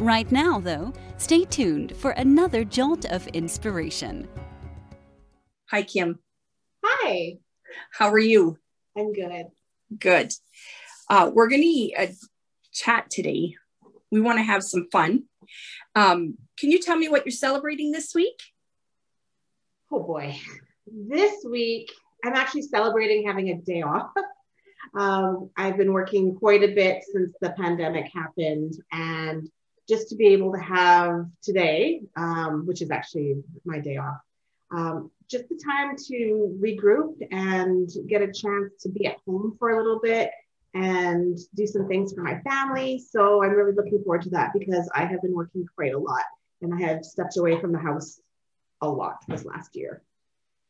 Right now, though, stay tuned for another jolt of inspiration. Hi, Kim. Hi. How are you? I'm good. Good. Uh, we're going to uh, chat today. We want to have some fun. Um, can you tell me what you're celebrating this week? Oh boy. This week, I'm actually celebrating having a day off. Um, I've been working quite a bit since the pandemic happened, and just to be able to have today, um, which is actually my day off, um, just the time to regroup and get a chance to be at home for a little bit and do some things for my family. So I'm really looking forward to that because I have been working quite a lot and I have stepped away from the house a lot this last year.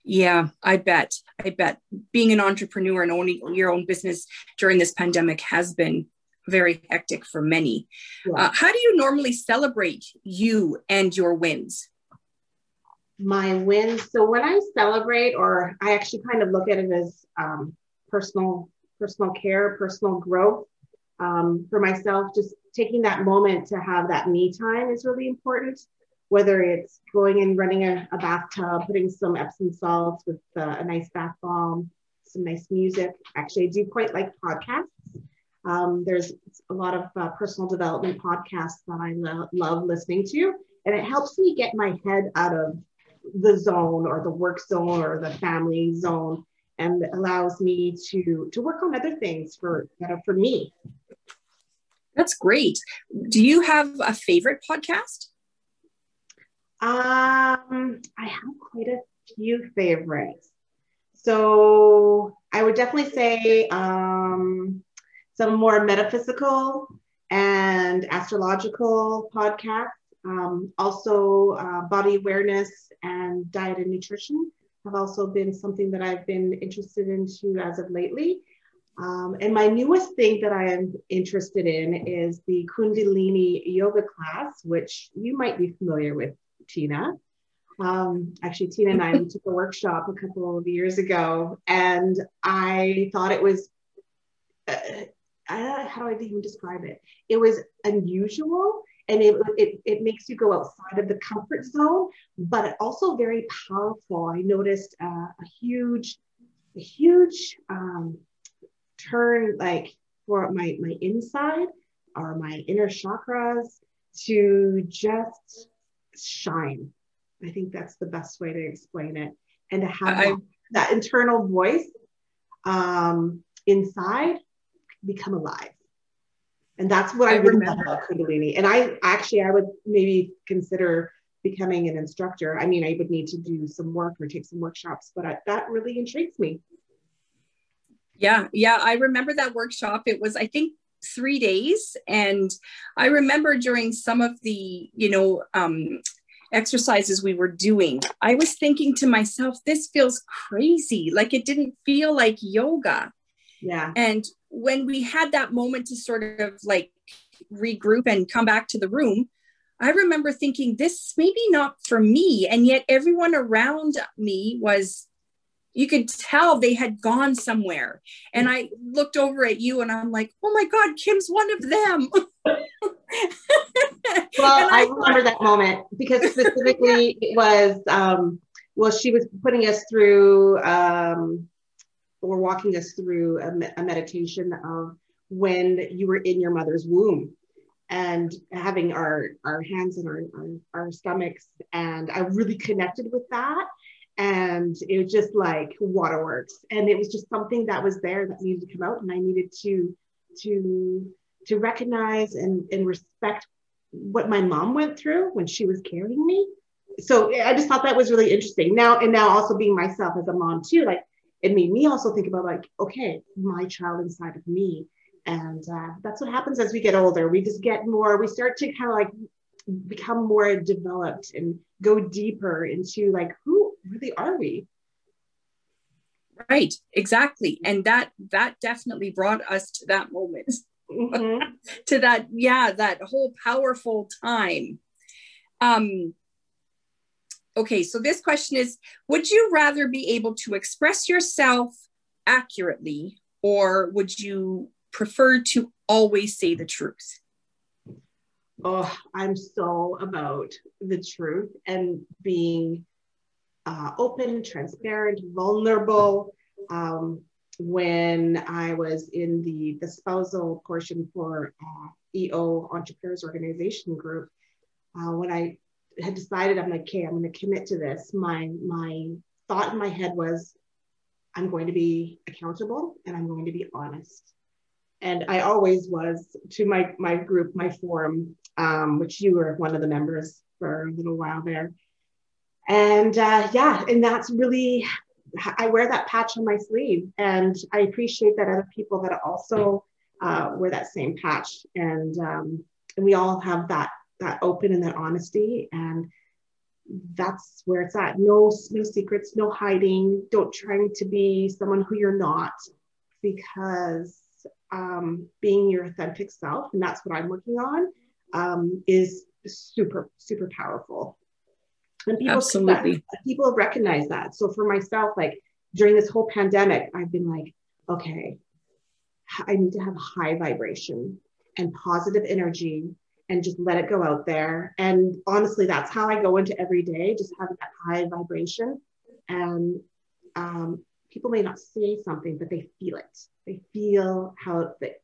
Yeah, I bet. I bet being an entrepreneur and owning your own business during this pandemic has been very hectic for many. Yeah. Uh, how do you normally celebrate you and your wins? My wins. So when I celebrate, or I actually kind of look at it as um, personal personal care, personal growth um, for myself. Just taking that moment to have that me time is really important. Whether it's going and running a, a bathtub, putting some Epsom salts with uh, a nice bath bomb, some nice music. Actually, I do quite like podcasts. Um, there's a lot of uh, personal development podcasts that I lo- love listening to, and it helps me get my head out of the zone or the work zone or the family zone, and allows me to to work on other things for that are for me. That's great. Do you have a favorite podcast? Um, I have quite a few favorites. So I would definitely say um, some more metaphysical and astrological podcasts. Um, also, uh, body awareness and diet and nutrition have also been something that I've been interested into as of lately. Um, and my newest thing that I am interested in is the Kundalini yoga class, which you might be familiar with, Tina. Um, actually, Tina and I took a workshop a couple of years ago, and I thought it was uh, uh, how do I even describe it? It was unusual and it, it, it makes you go outside of the comfort zone, but also very powerful. I noticed uh, a huge, a huge um, turn like for my, my inside or my inner chakras to just shine. I think that's the best way to explain it. And to have I, that, that internal voice um, inside become alive. And that's what I, I remember about Kundalini. And I actually, I would maybe consider becoming an instructor. I mean, I would need to do some work or take some workshops, but I, that really intrigues me. Yeah, yeah, I remember that workshop. It was, I think, three days, and I remember during some of the, you know, um, exercises we were doing, I was thinking to myself, this feels crazy. Like it didn't feel like yoga. Yeah. And when we had that moment to sort of like regroup and come back to the room, I remember thinking, this maybe not for me. And yet everyone around me was, you could tell they had gone somewhere. And I looked over at you and I'm like, oh my God, Kim's one of them. well, I, I remember that moment because specifically it was, um, well, she was putting us through um, or walking us through a, a meditation of when you were in your mother's womb and having our our hands in our, our, our stomachs. And i really connected with that. And it was just like waterworks. And it was just something that was there that needed to come out. And i needed to to to recognize and, and respect what my mom went through when she was carrying me. So i just thought that was really interesting. Now and now also being myself as a mom too like it made me also think about like, okay, my child inside of me. And uh, that's what happens as we get older. We just get more, we start to kind of like become more developed and go deeper into like who really are we right exactly and that that definitely brought us to that moment mm-hmm. to that yeah that whole powerful time um okay so this question is would you rather be able to express yourself accurately or would you prefer to always say the truth? Oh i'm so about the truth and being uh, open transparent vulnerable. Um, when i was in the the spousal portion for uh, eo entrepreneurs organization group uh, when i had decided i'm like okay i'm going to commit to this. My my thought in my head was i'm going to be accountable and i'm going to be honest. And I always was to my my group, my forum, um, which you were one of the members for a little while there. And uh, yeah, and that's really I wear that patch on my sleeve, and I appreciate that other people that also uh, wear that same patch, and um, and we all have that that open and that honesty, and that's where it's at. No no secrets, no hiding. Don't trying to be someone who you're not, because um, being your authentic self, and that's what I'm working on, um, is super, super powerful. And people, Absolutely. people recognize that. So for myself, like during this whole pandemic, I've been like, okay, I need to have high vibration and positive energy and just let it go out there. And honestly, that's how I go into every day, just having that high vibration. And um, people may not say something, but they feel it. They feel how they,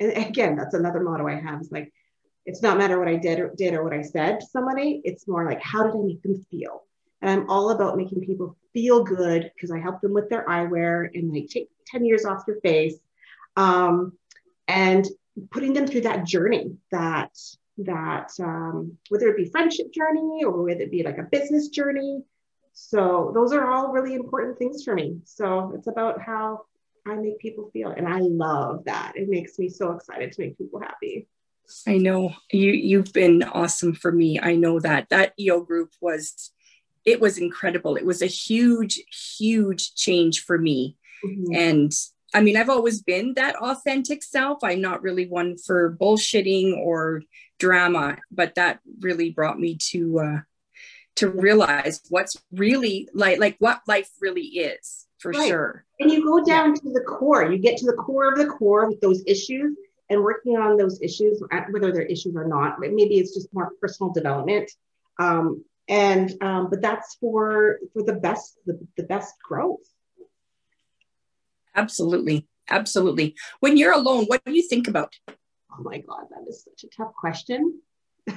and again, that's another motto I have is like, it's not matter what I did or did or what I said to somebody. It's more like, how did I make them feel? And I'm all about making people feel good because I help them with their eyewear and like take 10 years off your face. Um, and putting them through that journey that that um, whether it be friendship journey or whether it be like a business journey so those are all really important things for me. So it's about how I make people feel. And I love that. It makes me so excited to make people happy. I know you you've been awesome for me. I know that that EO group was it was incredible. It was a huge huge change for me. Mm-hmm. And I mean, I've always been that authentic self. I'm not really one for bullshitting or drama, but that really brought me to uh to realize what's really like like what life really is for right. sure. And you go down yeah. to the core. You get to the core of the core with those issues and working on those issues whether they're issues or not maybe it's just more personal development. Um, and um, but that's for for the best the, the best growth. Absolutely. Absolutely. When you're alone what do you think about oh my god that is such a tough question.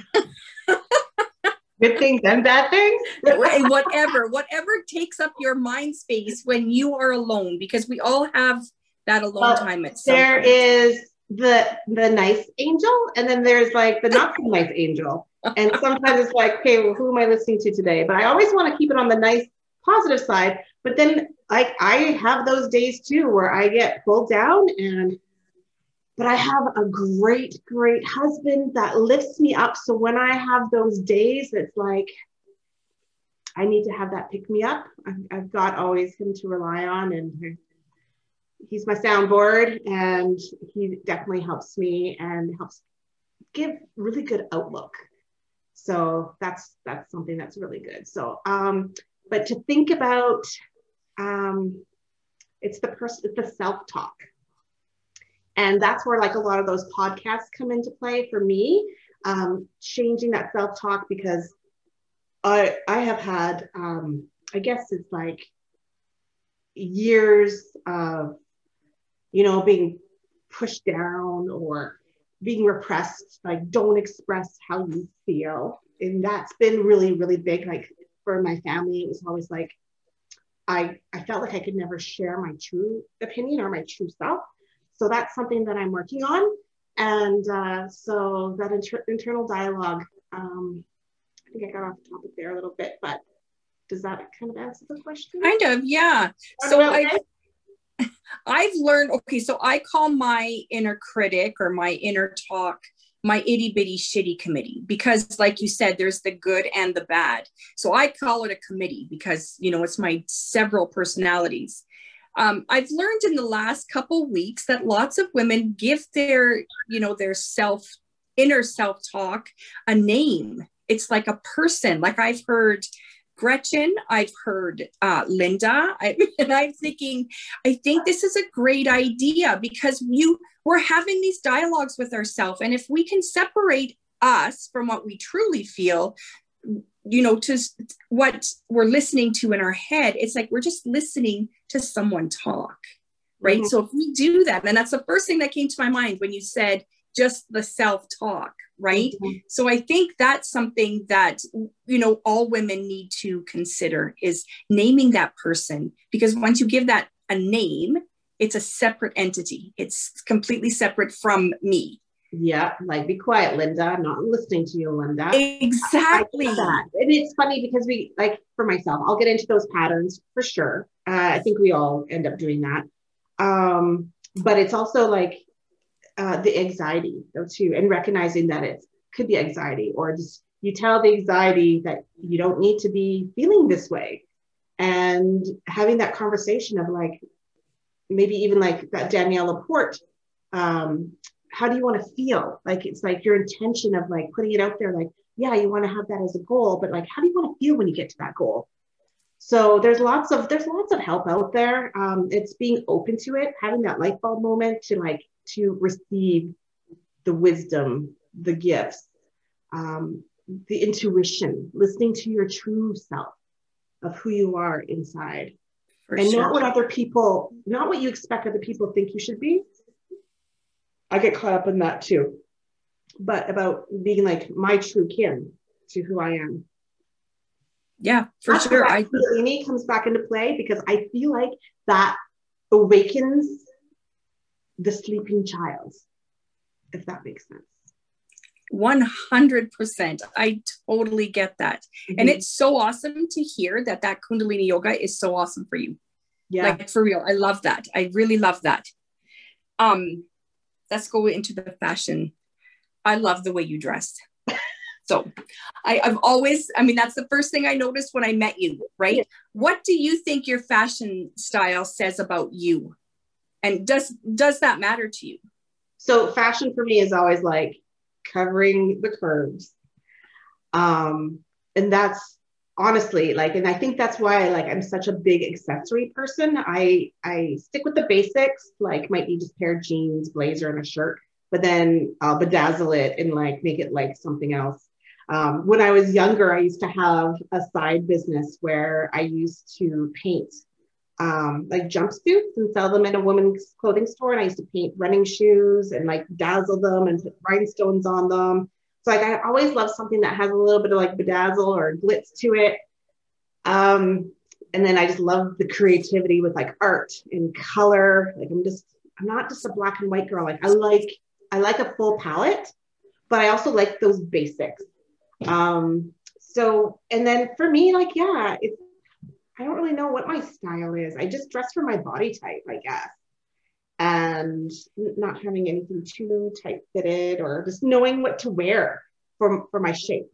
Good things and bad things? Whatever whatever takes up your mind space when you are alone because we all have that alone well, time at some There point. is the the nice angel and then there's like the not so nice angel. And sometimes it's like okay well who am i listening to today? But i always want to keep it on the nice positive side. But then like i have those days too where i get pulled down and but I have a great, great husband that lifts me up. So when I have those days, it's like I need to have that pick me up. I've, got always him to rely on, and he's my soundboard, and he definitely helps me and helps give really good outlook. So that's that's something that's really good. So, um, but to think about, um, it's the person, it's the self talk and that's where like a lot of those podcasts come into play for me, um, changing that self-talk because I I have had um, I guess it's like years of you know being pushed down or being repressed like don't express how you feel. And that's been really really big like for my family. It was always like i i felt like i could never share my true opinion or my true self so that's something that I'm working on. And uh, so that inter- internal dialogue, um, I think I got off topic there a little bit, but does that kind of answer the question? Kind of, yeah. So I, I've learned, okay, so I call my inner critic or my inner talk my itty bitty shitty committee because like you said there's the good and the bad so i call it a committee because you know it's my several personalities um, i've learned in the last couple weeks that lots of women give their you know their self inner self talk a name. It's like a person. Like i've heard Gretchen, I've heard uh, Linda, I, and I'm thinking, I think this is a great idea because you we're having these dialogues with ourselves, and if we can separate us from what we truly feel, you know, to what we're listening to in our head, it's like we're just listening to someone talk, right? Mm-hmm. So if we do that, and that's the first thing that came to my mind when you said just the self talk, right? Mm-hmm. So I think that's something that you know all women need to consider is naming that person because once you give that a name, it's a separate entity. It's completely separate from me. Yeah, like be quiet, Linda. I'm not listening to you, Linda. Exactly. that. And it's funny because we like for myself, I'll get into those patterns for sure. Uh, I think we all end up doing that. Um, but it's also like uh, the anxiety though too, and recognizing that it could be anxiety or just you tell the anxiety that you don't need to be feeling this way, and having that conversation of like maybe even like that Danielle Laporte. Um, how do you want to feel? Like it's like your intention of like putting it out there, like, yeah, you want to have that as a goal, but like, how do you want to feel when you get to that goal? So there's lots of there's lots of help out there. Um, it's being open to it, having that light bulb moment to like to receive the wisdom, the gifts, um, the intuition, listening to your true self of who you are inside. For and sure. not what other people, not what you expect other people think you should be. I get caught up in that too. But about being like my true kin to who I am. Yeah, for That's sure. I Amy comes back into play because I feel like that awakens the sleeping child, if that makes sense. 100%. I totally get that. Mm-hmm. And it's so awesome to hear that that Kundalini yoga is so awesome for you. Yeah. Like for real. I love that. I really love that. Um, let's go into the fashion. I love the way you dress. so I, I've always, I mean, that's the first thing I noticed when I met you, right? Yeah. What do you think your fashion style says about you? and does does that matter to you so fashion for me is always like covering the curves um and that's honestly like and i think that's why like i'm such a big accessory person i i stick with the basics like might be just pair of jeans blazer and a shirt but then i'll bedazzle it and like make it like something else um, when i was younger i used to have a side business where i used to paint um, like jumpsuits and sell them in a women's clothing store. And I used to paint running shoes and like dazzle them and put rhinestones on them. Like I always love something that has a little bit of like bedazzle or glitz to it. Um, and then I just love the creativity with like art and color. Like I'm just, I'm not just a black and white girl. Like I like, I like a full palette, but I also like those basics. Um, so, and then for me, like, yeah, it's I don't really know what my style is. I just dress for my body type, I guess. And not having anything too tight fitted or just knowing what to wear for, for my shape.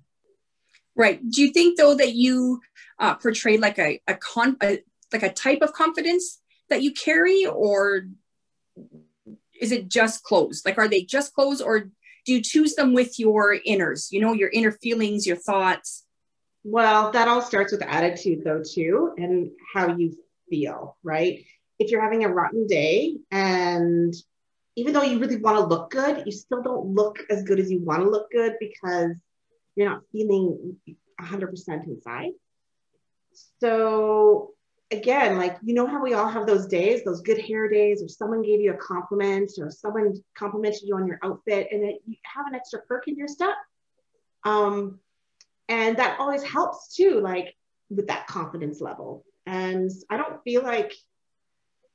Right. Do you think though that you uh, portray like a, a con a, like a type of confidence that you carry or is it just clothes? Like are they just clothes or do you choose them with your inners, you know, your inner feelings, your thoughts? Well, that all starts with attitude, though, too, and how you feel, right? If you're having a rotten day and even though you really want to look good, you still don't look as good as you want to look good because you're not feeling 100% inside. So, again, like, you know how we all have those days, those good hair days, or someone gave you a compliment, or someone complimented you on your outfit, and that you have an extra perk in your step. Um, and that always helps too like with that confidence level and i don't feel like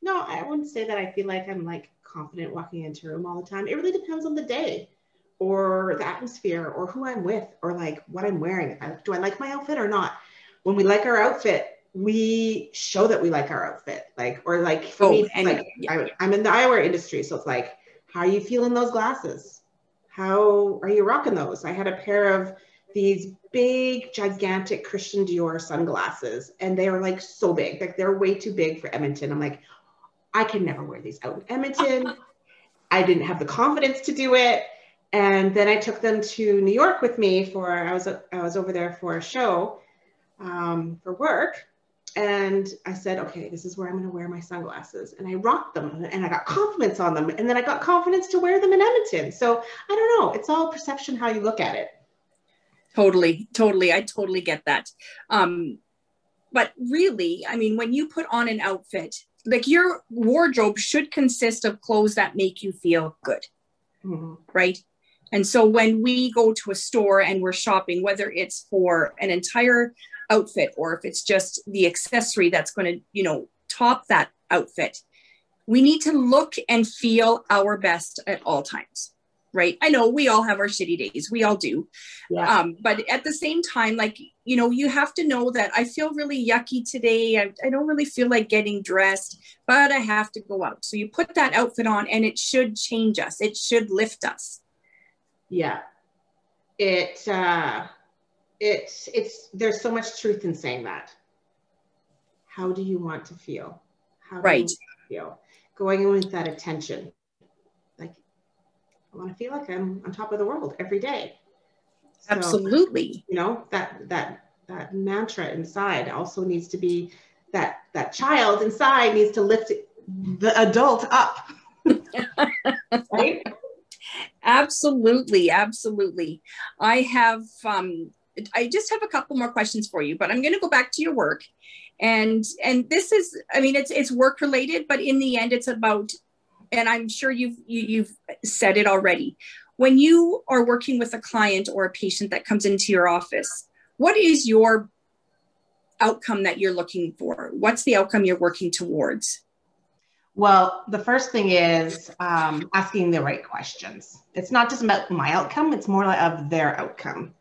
no i wouldn't say that i feel like i'm like confident walking into a room all the time it really depends on the day or the atmosphere or who i'm with or like what i'm wearing do i like my outfit or not when we like our outfit we show that we like our outfit like or like for oh, me like yeah. I, i'm in the eyewear industry so it's like how are you feeling those glasses How are you rocking those? I had a pair of these big, gigantic Christian Dior sunglasses, and they are like so big, like they're way too big for Edmonton. I'm like, I can never wear these out in Edmonton. I didn't have the confidence to do it. And then I took them to New York with me for I was I was over there for a show um, for work, and I said, okay, this is where I'm going to wear my sunglasses, and I rocked them, and I got confidence on them, and then I got confidence to wear them in Edmonton. So I don't know, it's all perception how you look at it. Totally, totally, I totally get that. Um, but really, I mean, when you put on an outfit, like your wardrobe should consist of clothes that make you feel good, mm-hmm. right? And so when we go to a store and we're shopping, whether it's for an entire outfit or if it's just the accessory that's going to, you know, top that outfit, we need to look and feel our best at all times. Right. I know we all have our shitty days. We all do. Yeah. Um, but at the same time, like, you know, you have to know that I feel really yucky today. I, I don't really feel like getting dressed, but I have to go out. So you put that outfit on and it should change us. It should lift us yeah it uh it's it's there's so much truth in saying that how do you want to feel how right feel going in with that attention i want to feel like i'm on top of the world every day so, absolutely you know that that that mantra inside also needs to be that that child inside needs to lift the adult up right Absolutely, absolutely. I have um I just have a couple more questions for you, but I'm going to go back to your work. And and this is I mean it's it's work related, but in the end it's about and I'm sure you've you, have you have said it already. When you are working with a client or a patient that comes into your office, what is your outcome that you're looking for? What's the outcome you're working towards? Well, the first thing is um, asking the right questions. It's not just about my outcome, it's more of their outcome.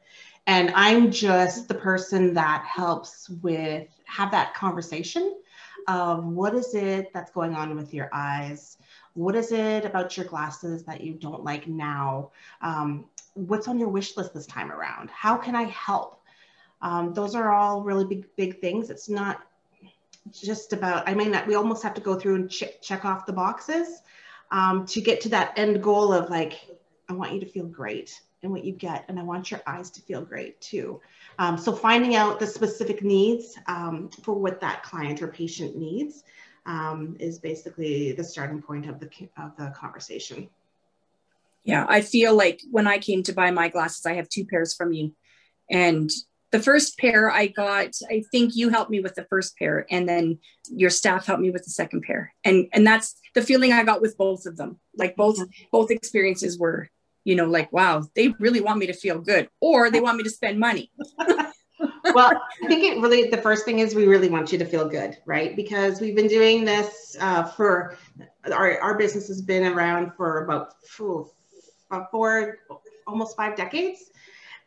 And I'm just the person that helps with have that conversation of what is it that's going on with your eyes? What is it about your glasses that you don't like now? Um, what's on your wish list this time around? How can I help? Um, those are all really big, big things. It's not just about, I mean, that we almost have to go through and check, check off the boxes um, to get to that end goal of like, I want you to feel great and what you get, and I want your eyes to feel great too. Um, so finding out the specific needs um, for what that client or patient needs um, is basically the starting point of the of the conversation. Yeah, I feel like when I came to buy my glasses, I have two pairs from you, and the first pair I got, I think you helped me with the first pair, and then your staff helped me with the second pair. And and that's the feeling I got with both of them. Like both mm-hmm. both experiences were, you know, like wow, they really want me to feel good, or they want me to spend money. well, I think it really the first thing is we really want you to feel good, right? Because we've been doing this uh, for our our business has been around for about four, almost five decades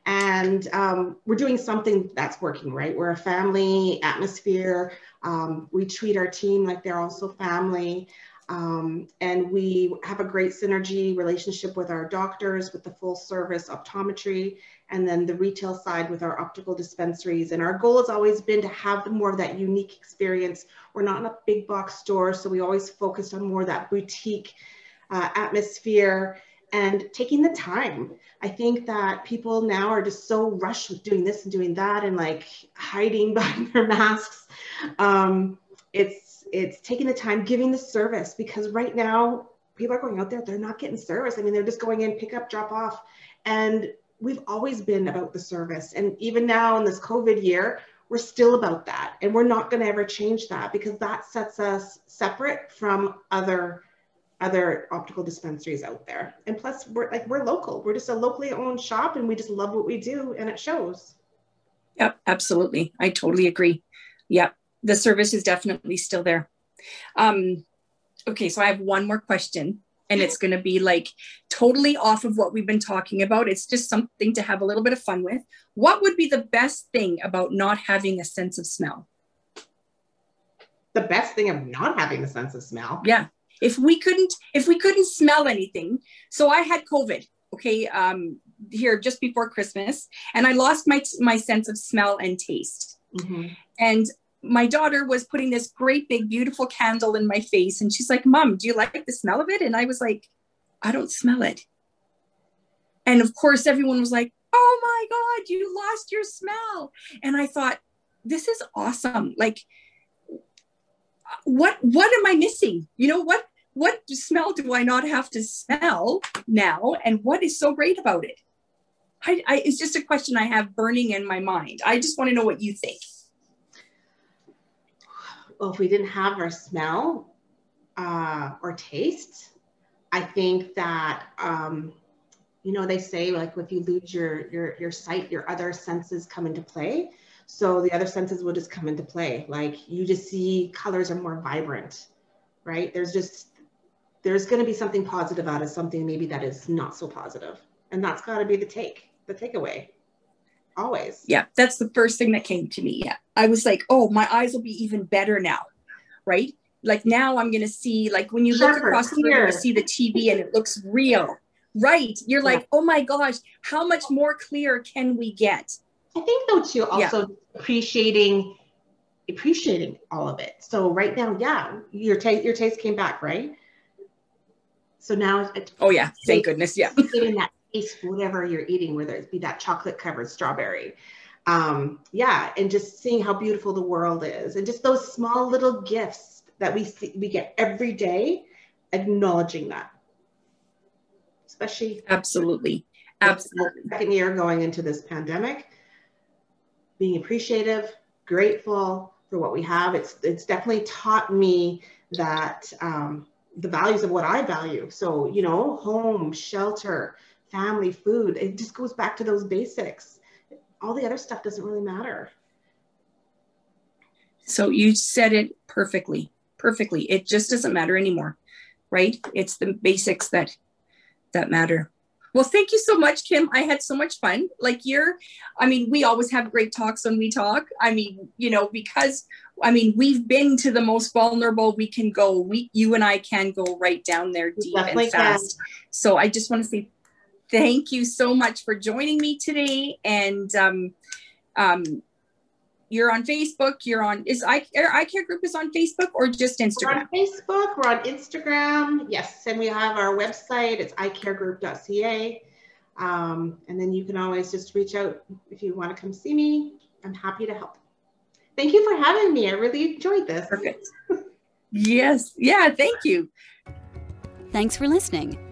and um, we're doing something that's working right we're a family atmosphere um, we treat our team like they're also family um, and we have a great synergy relationship with our doctors with the full service optometry and then the retail side with our optical dispensaries and our goal has always been to have more of that unique experience we're not in a big box store so we always focused on more that boutique uh, atmosphere and taking the time. I think that people now are just so rushed with doing this and doing that and like hiding behind their masks. Um, it's it's taking the time, giving the service because right now people are going out there, they're not getting service. I mean, they're just going in, pick up, drop off. And we've always been about the service. And even now in this COVID year, we're still about that. And we're not going to ever change that because that sets us separate from other other optical dispensaries out there. And plus we're like we're local. We're just a locally owned shop and we just love what we do and it shows. Yep, absolutely. I totally agree. Yep. The service is definitely still there. Um okay, so I have one more question and it's going to be like totally off of what we've been talking about. It's just something to have a little bit of fun with. What would be the best thing about not having a sense of smell? The best thing of not having a sense of smell? Yeah if we couldn't if we couldn't smell anything so i had covid okay, um, here just before Christmas, and I lost my my sense of smell and taste. Mm-hmm. And my daughter was putting this great big beautiful candle in my face, and she's like, "Mom, do you like the smell of it?" And I was like, "I don't smell it." And of course, everyone was like, "Oh my God, you lost your smell!" And I thought, "This is awesome! Like, what what am I missing? You know what?" What smell do I not have to smell now? And what is so great about it? I, I, it's just a question I have burning in my mind. I just want to know what you think. Well, if we didn't have our smell uh, or taste, I think that um, you know they say like if you lose your your your sight, your other senses come into play. So the other senses will just come into play. Like you just see colors are more vibrant, right? There's just there's going to be something positive out of something maybe that is not so positive, and that's got to be the take the takeaway always. Yeah that's the first thing that came to me yeah. I was like oh my eyes will be even better now right? Like now i'm gonna see like when you look across the room you see the tv and it looks real right? You're yeah. like oh my gosh how much more clear can we get? I think though too also yeah. appreciating appreciating all of it. So right now yeah your taste your taste came back right? So now it's, oh yeah thank goodness yeah. that taste whatever you're eating, whether it be that chocolate covered strawberry. Um, yeah, and just seeing how beautiful the world is, and just those small little gifts that we see, we get every day, acknowledging that. Especially absolutely, absolutely. Second year going into this pandemic, being appreciative, grateful for what we have. It's it's definitely taught me that um, the values of what I value. So you know, home, shelter, family, food. It just goes back to those basics. All the other stuff doesn't really matter. So you said it perfectly, perfectly. It just doesn't matter anymore, right? It's the basics that that matter. Well, thank you so much, Kim. I had so much fun. Like you're, I mean, we always have great talks when we talk. I mean, you know, because I mean, we've been to the most vulnerable we can go. We, you and I can go right down there deep and fast. Can. So I just want to say thank you so much for joining me today. And um, um, you're on Facebook. You're on is I I Care Group is on Facebook or just Instagram? We're on Facebook. We're on Instagram. Yes, and we have our website. It's icaregroup.ca. Um, and then you can always just reach out if you want to come see me. I'm happy to help. Thank you for having me. I really enjoyed this. Perfect. yes. Yeah. Thank you. Thanks for listening.